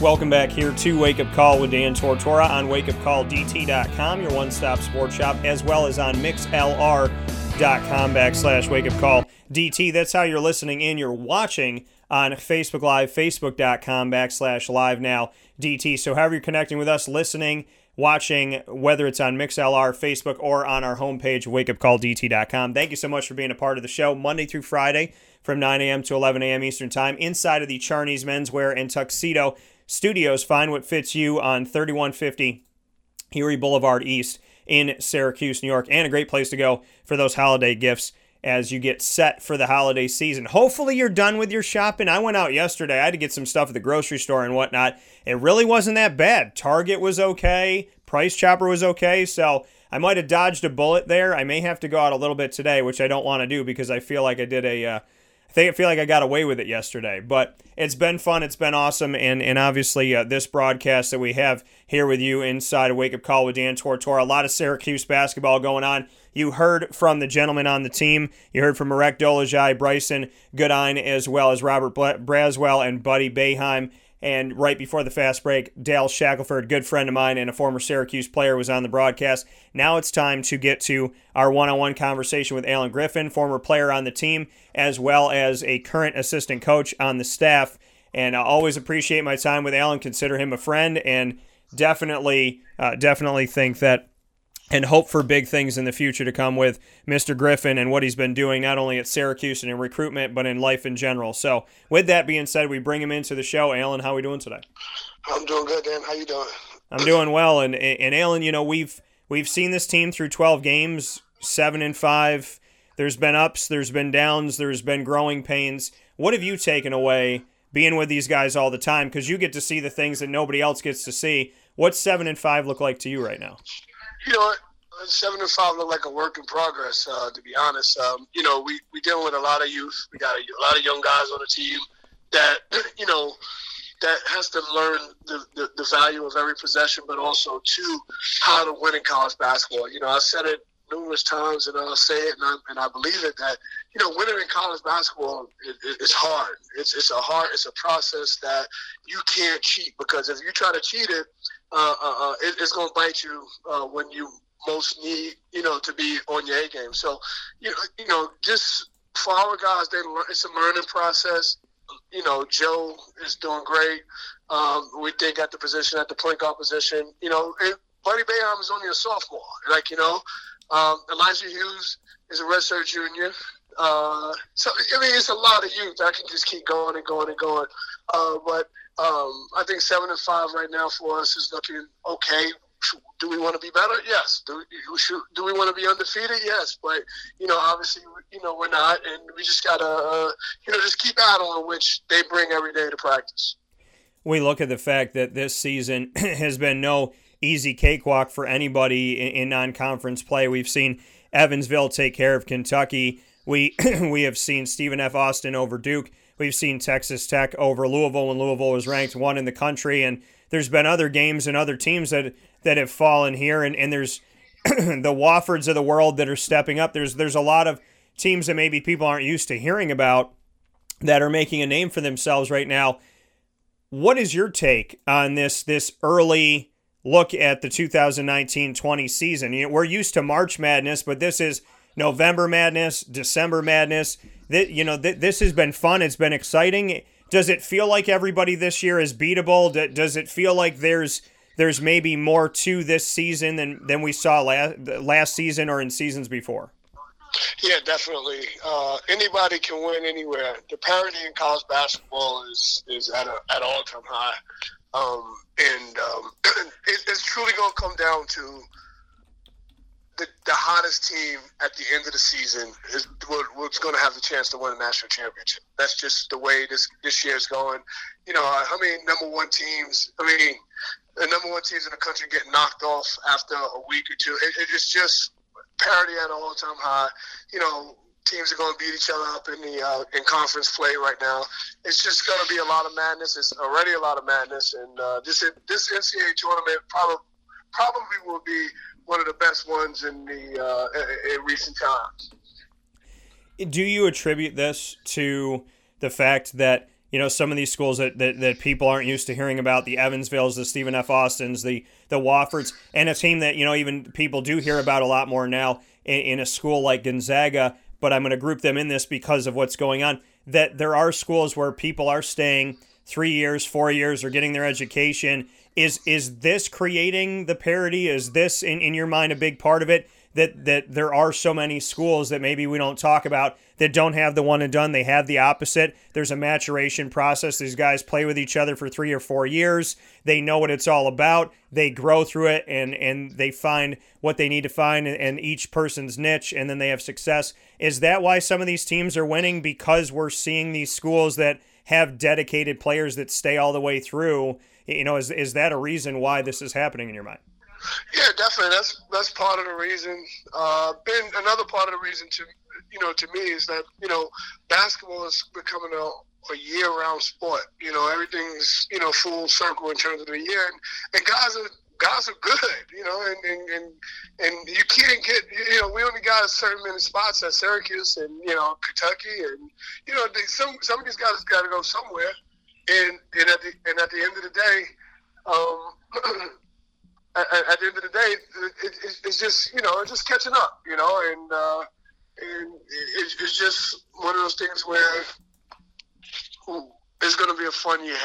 Welcome back here to Wake Up Call with Dan Tortora on wakeupcalldt.com, your one stop sports shop, as well as on mixlr.com backslash wake up call DT. That's how you're listening and you're watching on Facebook Live, facebook.com backslash live now DT. So, however you're connecting with us, listening, watching, whether it's on MixLR, Facebook, or on our homepage, wakeupcalldt.com. Thank you so much for being a part of the show Monday through Friday from 9 a.m. to 11 a.m. Eastern Time inside of the Charney's Menswear and Tuxedo Studios. Find what fits you on 3150 Erie Boulevard East in Syracuse, New York, and a great place to go for those holiday gifts as you get set for the holiday season. Hopefully, you're done with your shopping. I went out yesterday. I had to get some stuff at the grocery store and whatnot. It really wasn't that bad. Target was okay, Price Chopper was okay. So I might have dodged a bullet there. I may have to go out a little bit today, which I don't want to do because I feel like I did a. Uh, I think I feel like I got away with it yesterday, but it's been fun. It's been awesome, and and obviously uh, this broadcast that we have here with you inside a wake up call with Dan Tortora. A lot of Syracuse basketball going on. You heard from the gentlemen on the team. You heard from Marek Dolezaj, Brycen Goodine, as well as Robert Braswell and Buddy Boeheim. And right before the fast break, Dale Shackelford, good friend of mine and a former Syracuse player, was on the broadcast. Now it's time to get to our one on one conversation with Allen Griffin, former player on the team, as well as a current assistant coach on the staff. And I always appreciate my time with Allen, consider him a friend, and definitely, uh, definitely think that and hope for big things in the future to come with Mr. Griffin and what he's been doing not only at Syracuse and in recruitment but in life in general. So, with that being said, we bring him into the show. Allen, how are we doing today? I'm doing good, Dan. How you doing? I'm doing well. And and Allen, you know we've we've seen this team through 12 games, seven and five. There's been ups, there's been downs, there's been growing pains. What have you taken away being with these guys all the time? Because you get to see the things that nobody else gets to see. What's seven and five look like to you right now? You know? Seven and five look like a work in progress. Uh, to be honest, um, you know we we dealing with a lot of youth. We got a, a, lot of young guys on the team that you know that has to learn the, the, the value of every possession, but also to how to win in college basketball. You know, I said it numerous times, and I'll say it, and I, and I believe it that you know winning in college basketball is, hard. It's it's a hard. It's a process that you can't cheat because if you try to cheat it, uh, uh, uh, it, it's going to bite you uh, when you most need, you know, to be on your A game. So, you you know, just for our guys, they learn, it's a learning process. You know, Joe is doing great. Um, we did got the position at the point guard position. You know, it, Buddy Boeheim is only a sophomore. Like, you know, um, Elijah Hughes is a redshirt junior. Uh, so I mean, it's a lot of youth. I can just keep going and going and going. Uh, but um, I think seven and five right now for us is looking okay. Do we want to be better? Yes. Do, should, do we want to be undefeated? Yes. But you know, obviously, you know, we're not, and we just gotta, uh, you know, just keep on which they bring every day to practice. We look at the fact that this season has been no easy cakewalk for anybody in, in non-conference play. We've seen Evansville take care of Kentucky. We we have seen Stephen F. Austin over Duke. We've seen Texas Tech over Louisville when Louisville was ranked one in the country, and there's been other games and other teams that that have fallen here, and, and there's the Woffords of the world that are stepping up. There's there's a lot of teams that maybe people aren't used to hearing about that are making a name for themselves right now. What is your take on this this early look at the 2019-20 season? You know, we're used to March Madness, but this is November Madness, December Madness that you know th- this has been fun. It's been exciting. Does it feel like everybody this year is beatable? D- does it feel like there's there's maybe more to this season than than we saw last last season or in seasons before? Yeah, definitely. Uh, anybody can win anywhere. The parity in college basketball is is at a at all time high, um, and um, it, it's truly going to come down to the, the hottest team at the end of the season is what's going to have the chance to win a national championship. That's just the way this this year's going. You know, I mean, number one teams. I mean, the number one teams in the country get knocked off after a week or two. It, it, it's just parity at an all time high. You know, teams are going to beat each other up in the uh, in conference play right now. It's just going to be a lot of madness. It's already a lot of madness, and uh, this this NCAA tournament probably probably will be one of the best ones in the uh, in recent times. Do you attribute this to the fact that you know some of these schools that, that, that people aren't used to hearing about the Evansvilles, the Stephen F. Austins, the the Woffords, and a team that you know even people do hear about a lot more now in, in a school like Gonzaga but I'm going to group them in this because of what's going on. That there are schools where people are staying three years, four years, or getting their education. Is is this creating the parity? Is this in, in your mind a big part of it? That that there are so many schools that maybe we don't talk about that don't have the one and done. They have the opposite. There's a maturation process. These guys play with each other for three or four years. They know what it's all about. They grow through it and and they find what they need to find and each person's niche and then they have success. Is that why some of these teams are winning? Because we're seeing these schools that have dedicated players that stay all the way through. You know, is is that a reason why this is happening in your mind? Yeah, definitely. That's that's part of the reason. Uh, been another part of the reason to you know, to me is that you know, basketball is becoming a a year-round sport. You know, everything's you know full circle in terms of the year, and, and guys are guys are good. You know, and and and, and you can't get you know we only got a certain many spots at Syracuse and you know Kentucky, and you know they, some some of these guys got to go somewhere, and and at the and at the end of the day. Um, at, at, the end of the day, it, it, it's just you know, it's just catching up, you know, and uh, and it, it's just one of those things where ooh, it's going to be a fun year.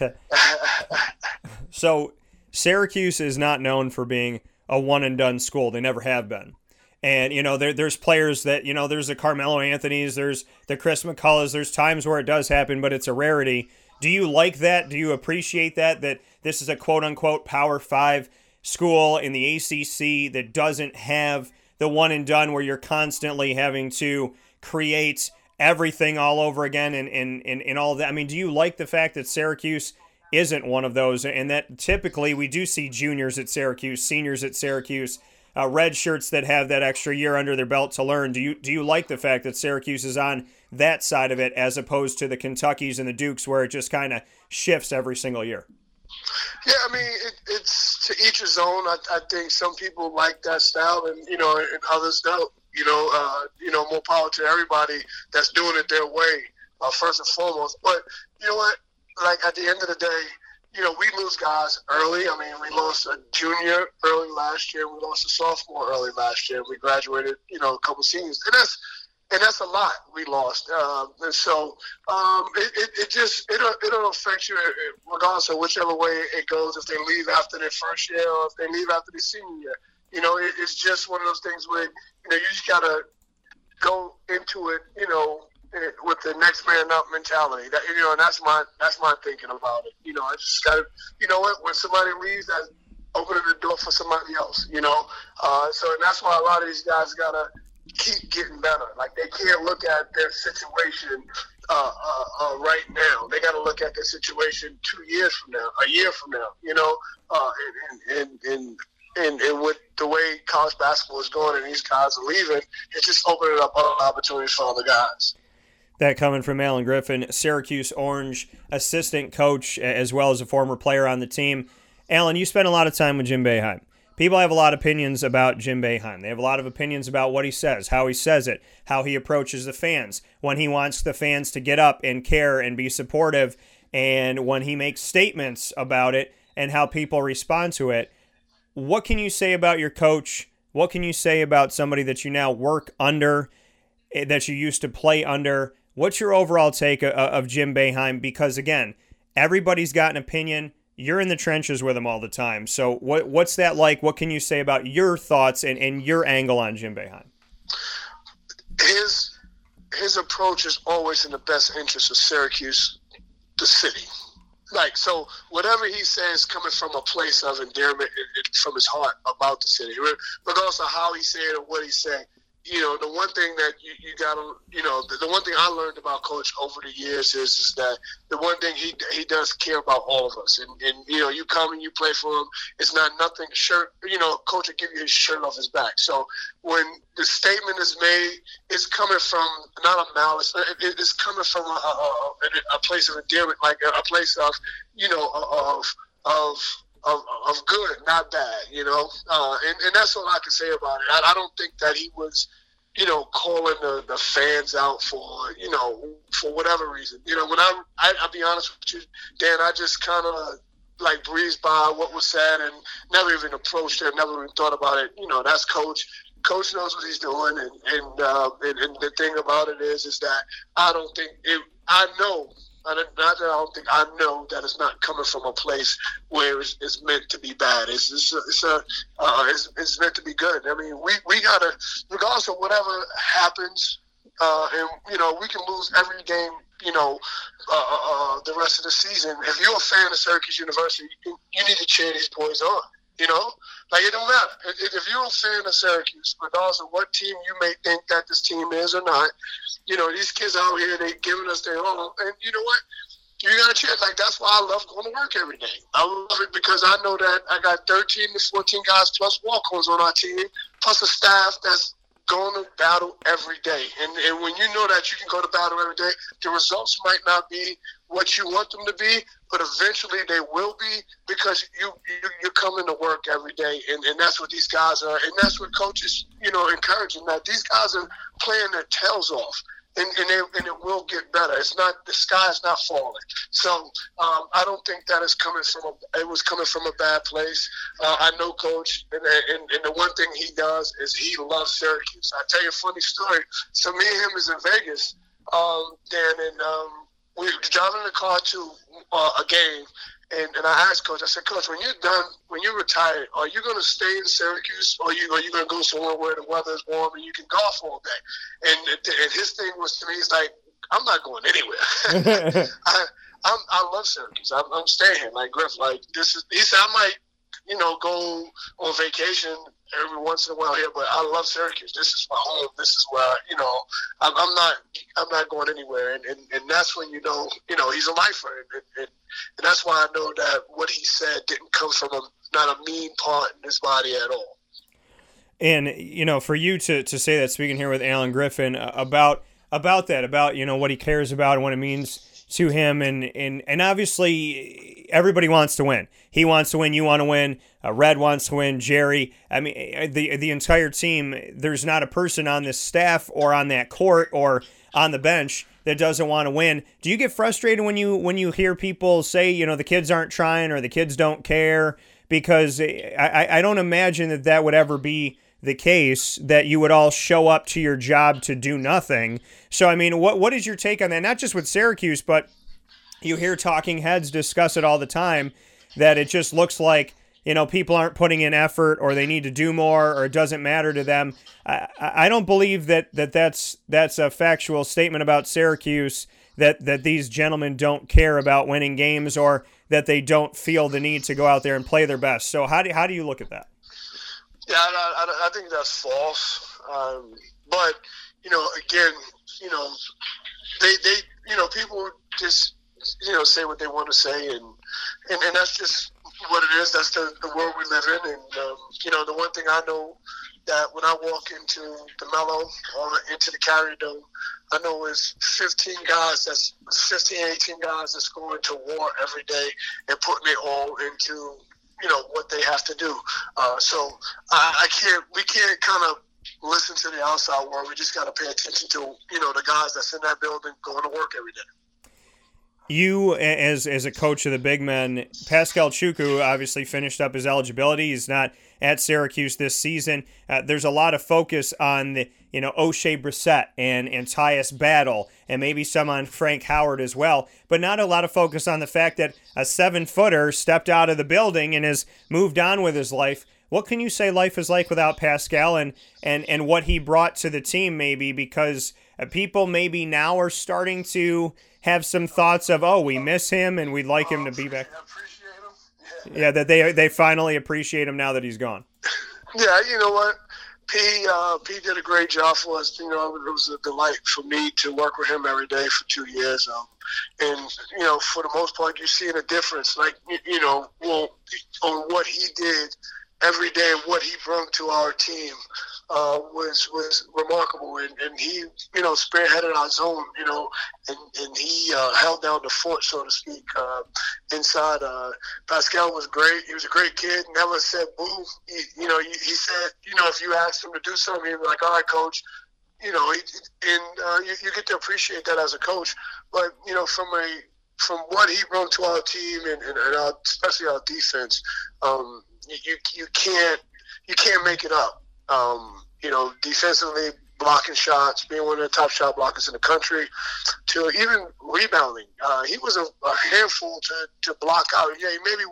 so Syracuse is not known for being a one and done school. They never have been. And you know, there, there's players that you know, there's the Carmelo Anthony's, there's the Chris McCulloughs. There's times where it does happen, but it's a rarity. Do you like that? Do you appreciate that? That this is a quote unquote Power Five school in the ACC that doesn't have the one and done where you're constantly having to create everything all over again and, and, and, and all that. I mean, do you like the fact that Syracuse isn't one of those and that typically we do see juniors at Syracuse, seniors at Syracuse, uh, red shirts that have that extra year under their belt to learn. Do you do you like the fact that Syracuse is on that side of it as opposed to the Kentuckys and the Dukes where it just kind of shifts every single year? Yeah, I mean, it, it's to each his own. I, I think some people like that style, and you know, and others don't. You know, uh, you know, more power to everybody that's doing it their way, uh, first and foremost. But you know what? Like at the end of the day, you know, we lose guys early. I mean, we lost a junior early last year. We lost a sophomore early last year. We graduated, you know, a couple seniors, and that's and that's a lot we lost. Uh, and so um, it, it, it, just it'll, it'll affect you regardless of whichever way it goes. If they leave after their first year or if they leave after the senior year, you know, it, it's just one of those things where you know you just gotta go into it, you know, next man up mentality. That you know, and that's my that's my thinking about it. You know, I just gotta, you know what, when somebody leaves, that's opening the door for somebody else. You know, uh, so and that's why a lot of these guys gotta keep getting better. Like they can't look at their situation uh, uh, uh, right now. They got to look at their situation two years from now, a year from now. You know, uh, and, and, and and and with the way college basketball is going and these guys are leaving, it's just opening up other opportunities for other guys. That coming from Allen Griffin, Syracuse Orange assistant coach, as well as a former player on the team. Allen, you spent a lot of time with Jim Boeheim people have a lot of opinions about Jim Boeheim. They have a lot of opinions about what he says, how he says it, how he approaches the fans, when he wants the fans to get up and care and be supportive, and when he makes statements about it and how people respond to it. What can you say about your coach? What can you say about somebody that you now work under, eh, that you used to play under? What's your overall take uh, of Jim Boeheim? Because again, everybody's got an opinion you're in the trenches with him all the time. So what what's that like? What can you say about your thoughts and, and your angle on Jim Boeheim? His his approach is always in the best interest of Syracuse, the city. Like so, whatever he says coming from a place of endearment from his heart about the city, regardless of how he said it or what he said, you know, the one thing that you, you got to, you know, the, the, one thing I learned about Coach over the years is, is that the one thing he he does care about all of us. And, and you know, you come and you play for him. It's not nothing shirt. You know, Coach will give you his shirt off his back. So when the statement is made, it's coming from not a malice. It, it's coming from a, a, a, place of endearment, like a, place of, you know, of of of, of good, not bad, you know. Uh, and, and that's all I can say about it. I, I don't think that he was, you know, calling the, the fans out for, you know, for whatever reason. You know, when I, I I'll be honest with you, Dan, I just kind of like breezed by what was said and never even approached it, never even thought about it. You know, that's coach. Coach knows what he's doing, and and, uh, and and the thing about it is, is that I don't think it. I know not that I don't think I know that it's not coming from a place where it's, it's meant to be bad. It's it's a, it's, a uh, it's, it's meant to be good. I mean, we we gotta regardless of whatever happens, uh, and you know we can lose every game. You know, uh, uh, uh the rest of the season. If you're a fan of Syracuse University, you, you need to cheer these boys on. You know, like it don't matter if, you're a fan of Syracuse, regardless of what team you may think that this team is or not you know, these kids out here, they giving us their all. And you know what? You got to check. Like, that's why I love going to work every day. I love it because I know that I got 13 to 14 guys plus walk-ons on our team, plus a staff that's going to battle every day. And, and when you know that you can go to battle every day, the results might not be what you want them to be, but eventually they will be because you, you you're coming to work every day, and, and that's what these guys are, and that's what coaches you know encouraging that these guys are playing their tails off and, and, it, and it will get better. It's not the sky is not falling. So um, I don't think that is coming from a. It was coming from a bad place. Uh, I know Coach, and, and, and the one thing he does is he loves Syracuse. I tell you a funny story. So me and him is in Vegas, um, Dan, and um, we were driving in the car to uh, a game, and, and I asked Coach, I said, Coach, when you're done, when you retire, are you going to stay in Syracuse or are you, are you going to go somewhere where the weather is warm and you can golf all day? And, and his thing was to me, he's like, I'm not going anywhere. I, I'm, I love Syracuse. I'm, I'm staying here. Like Griff, like this is. He said I might, you know, go on vacation every once in a while here, but I love Syracuse. This is my home. This is where you know I'm, I'm not I'm not going anywhere, and, and, and that's when you know you know he's a lifer, and, and, and that's why I know that what he said didn't come from a not a mean part in his body at all. And you know, for you to to say that, speaking here with Allen Griffin uh, about about that, about you know what he cares about and what it means to him and and and obviously everybody wants to win. He wants to win, you want to win, uh, Red wants to win, Gerry. I mean uh, the the entire team, there's not a person on this staff or on that court or on the bench that doesn't want to win. Do you get frustrated when you when you hear people say, you know, the kids aren't trying or the kids don't care because I I don't imagine that that would ever be the case that you would all show up to your job to do nothing. So I mean, what what is your take on that? Not just with Syracuse, but you hear talking heads discuss it all the time that it just looks like you know people aren't putting in effort or they need to do more or it doesn't matter to them. I, I don't believe that, that that's that's a factual statement about Syracuse that that these gentlemen don't care about winning games or that they don't feel the need to go out there and play their best. So how do how do you look at that? Yeah, I, I, I think that's false. Um, but you know, again, you know, they they you know people just you know say what they want to say, and and, and that's just what it is. That's the, the world we live in, and um, you know, the one thing I know that when I walk into the Melo or into the Carrier Dome, I know it's 15 guys. That's 15, 18 guys that's going to war every day and putting it all into you know what they have to do. Uh, so I, I can't. We can't kind of listen to the outside world. We just got to pay attention to you know the guys that's in that building going to work every day. You, as as a coach of the big men, Pascal Chukwu obviously finished up his eligibility. He's not at Syracuse this season. Uh, there's a lot of focus on the you know Oshae Brissett and and Tyus Battle and maybe some on Frank Howard as well, but not a lot of focus on the fact that a seven footer stepped out of the building and has moved on with his life. What can you say life is like without Pascal and and and what he brought to the team maybe because uh, people maybe now are starting to have some thoughts of, oh, we miss him and we'd like him to be back. Yeah, that they they finally appreciate him now that he's gone. Yeah, you know what? P uh, P did a great job for us. You know, it was a delight for me to work with him every day for two years. Um, and you know, for the most part, you're seeing a difference. Like you know, well, on what he did every day what he brought to our team uh, was was remarkable, and, and he you know spearheaded our zone, you know, and, and he uh, held down the fort, so to speak, uh, inside. Uh, Pascal was great. He was a great kid. Never said boo. He, you know, he, he said, you know, if you asked him to do something, he'd be like, all right, coach. You know, he, and uh, you, you get to appreciate that as a coach. But you know, from a from what he brought to our team and, and, and our, especially our defense, um, you you can't you can't make it up. Um, you know, defensively blocking shots, being one of the top shot blockers in the country, to even rebounding. Uh, he was a, a, handful to, to block out. Yeah, he maybe,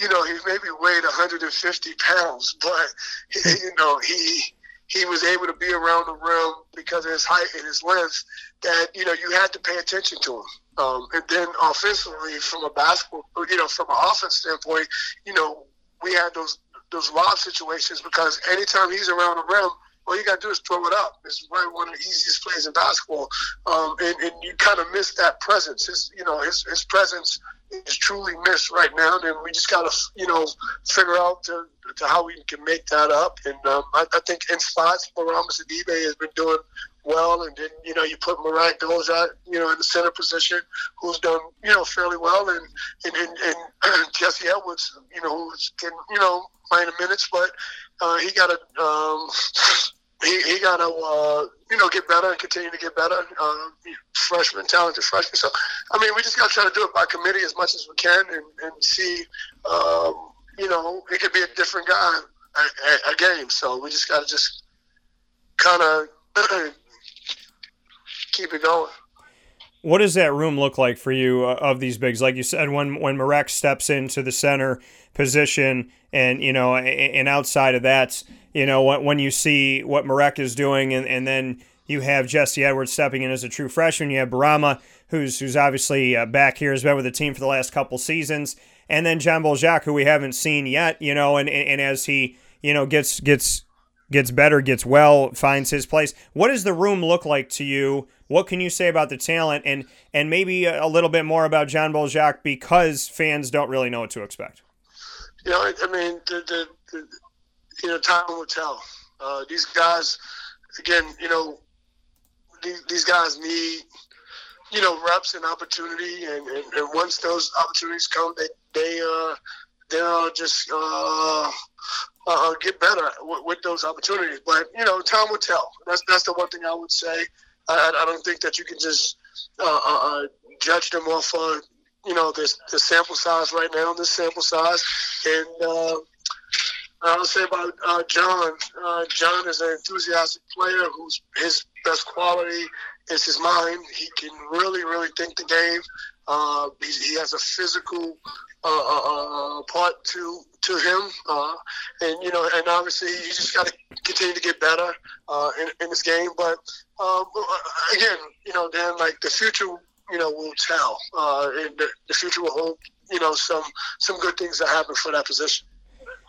you know, he maybe weighed 150 pounds, but he, you know he he was able to be around the rim because of his height and his length. That you know you had to pay attention to him. Um, and then offensively, from a basketball, you know, from an offense standpoint, you know, we had those those lob situations because anytime he's around the rim, all you got to do is throw it up. It's probably one of the easiest plays in basketball, um, and, and, you kind of miss that presence. His, you know, his, his presence is truly missed right now, and we just got to, you know, figure out to, to how we can make that up. And um, I, I, think in spots, Bourama Sidibe has been doing well, and then you know you put Marek Dolezaj, you know, in the center position, who's done you know fairly well, and and, and, and Jesse Edwards, you know, who's getting you know the minutes, but uh, he got to um, he, he got to uh, you know get better and continue to get better. Uh, freshman, talented freshman. So I mean, we just got to try to do it by committee as much as we can, and, and see. Um, you know, it could be a different guy a, a game. So we just got to just kind of keep it going. What does that room look like for you uh, of these bigs? Like you said, when when Marek steps into the center position, and you know, and outside of that, you know, when you see what Marek is doing, and, and then you have Jesse Edwards stepping in as a true freshman. You have Bourama, who's who's obviously uh, back here, has been with the team for the last couple seasons, and then John Bol Ajak, who we haven't seen yet. You know, and, and as he you know gets gets gets better, gets well, finds his place. What does the room look like to you? What can you say about the talent and and maybe a little bit more about John Bol Ajak because fans don't really know what to expect? You know, I mean, the, the, the you know, time will tell. Uh, these guys, again, you know, these, these guys need you know reps and opportunity, and, and, and once those opportunities come, they they uh, they'll just uh, uh, get better with, with, those opportunities. But you know, time will tell. That's that's the one thing I would say. I, I don't think that you can just uh, uh, uh judge them off of you know the, the sample size right now, this sample size, and uh, I'll say about uh, John. John is an enthusiastic player whose his best quality is his mind. He can really, really think the game. Uh, he, he, has a physical uh, uh, uh part to to him, uh, and you know, and obviously he just got to continue to get better in, in this game. But um, again, you know, Dan, like the future, you know, will tell, and the, the future will hold, you know, some some good things that happen for that position.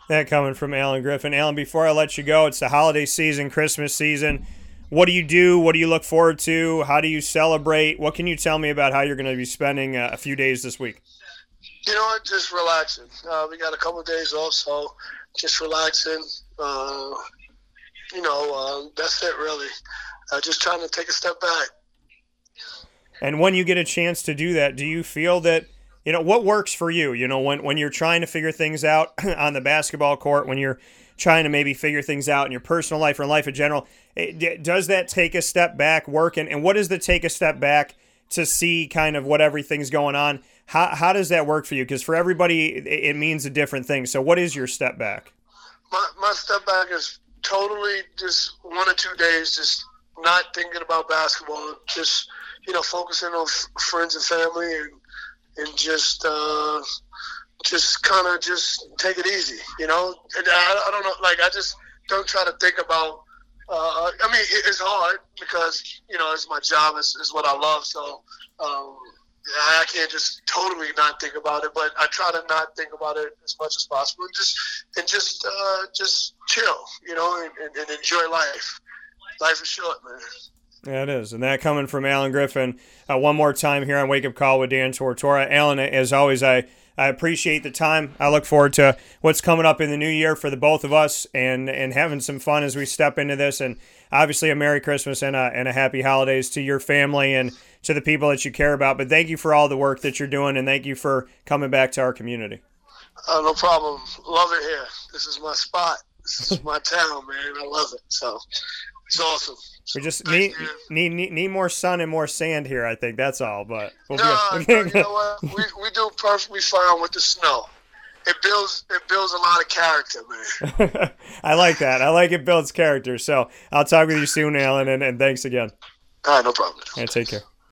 That coming from Allen Griffin. Allen, before I let you go, it's the holiday season, Christmas season what do you do? What do you look forward to? How do you celebrate? What can you tell me about how you're going to be spending a few days this week? You know what? Just relaxing. Uh, we got a couple of days off, so just relaxing. Uh, you know, uh, that's it really. Uh, just trying to take a step back. And when you get a chance to do that, do you feel that you know what works for you? You know, when when you're trying to figure things out on the basketball court, when you're trying to maybe figure things out in your personal life or life in general. does that take a step back work? And, and what does the take a step back to see kind of what everything's going on? How, how does that work for you? Because for everybody, it, means a different thing. So, what is your step back? My, my step back is totally just one or two days, just not thinking about basketball, just, you know, focusing on f- friends and family and, and just, uh, just kind of just take it easy, you know. And I, I don't know, like I just don't try to think about. Uh, I mean, it's hard because you know it's my job, it's, it's what I love. So, um, I can't just totally not think about it, but I try to not think about it as much as possible and just and just uh, just chill, you know, and, and, enjoy life. Life is short, man. Yeah, it is. And that coming from Allen Griffin, uh, one more time here on Wake Up Call with Dan Tortora. Allen, as always, I, I appreciate the time. I look forward to what's coming up in the new year for the both of us and, and having some fun as we step into this. And obviously, a Merry Christmas and a, and a Happy Holidays to your family and to the people that you care about. But thank you for all the work that you're doing, and thank you for coming back to our community. Uh, no problem. Love it here. This is my spot. This is my town, man. I love it. So it's awesome. We just need, need, need need more sun and more sand here. I think that's all. But we'll no, no, you know what? We we do perfectly fine with the snow. It builds it builds a lot of character, man. I like that. I like it builds character. So I'll talk with you soon, Allen, and, and thanks again. All right, no problem. And take care.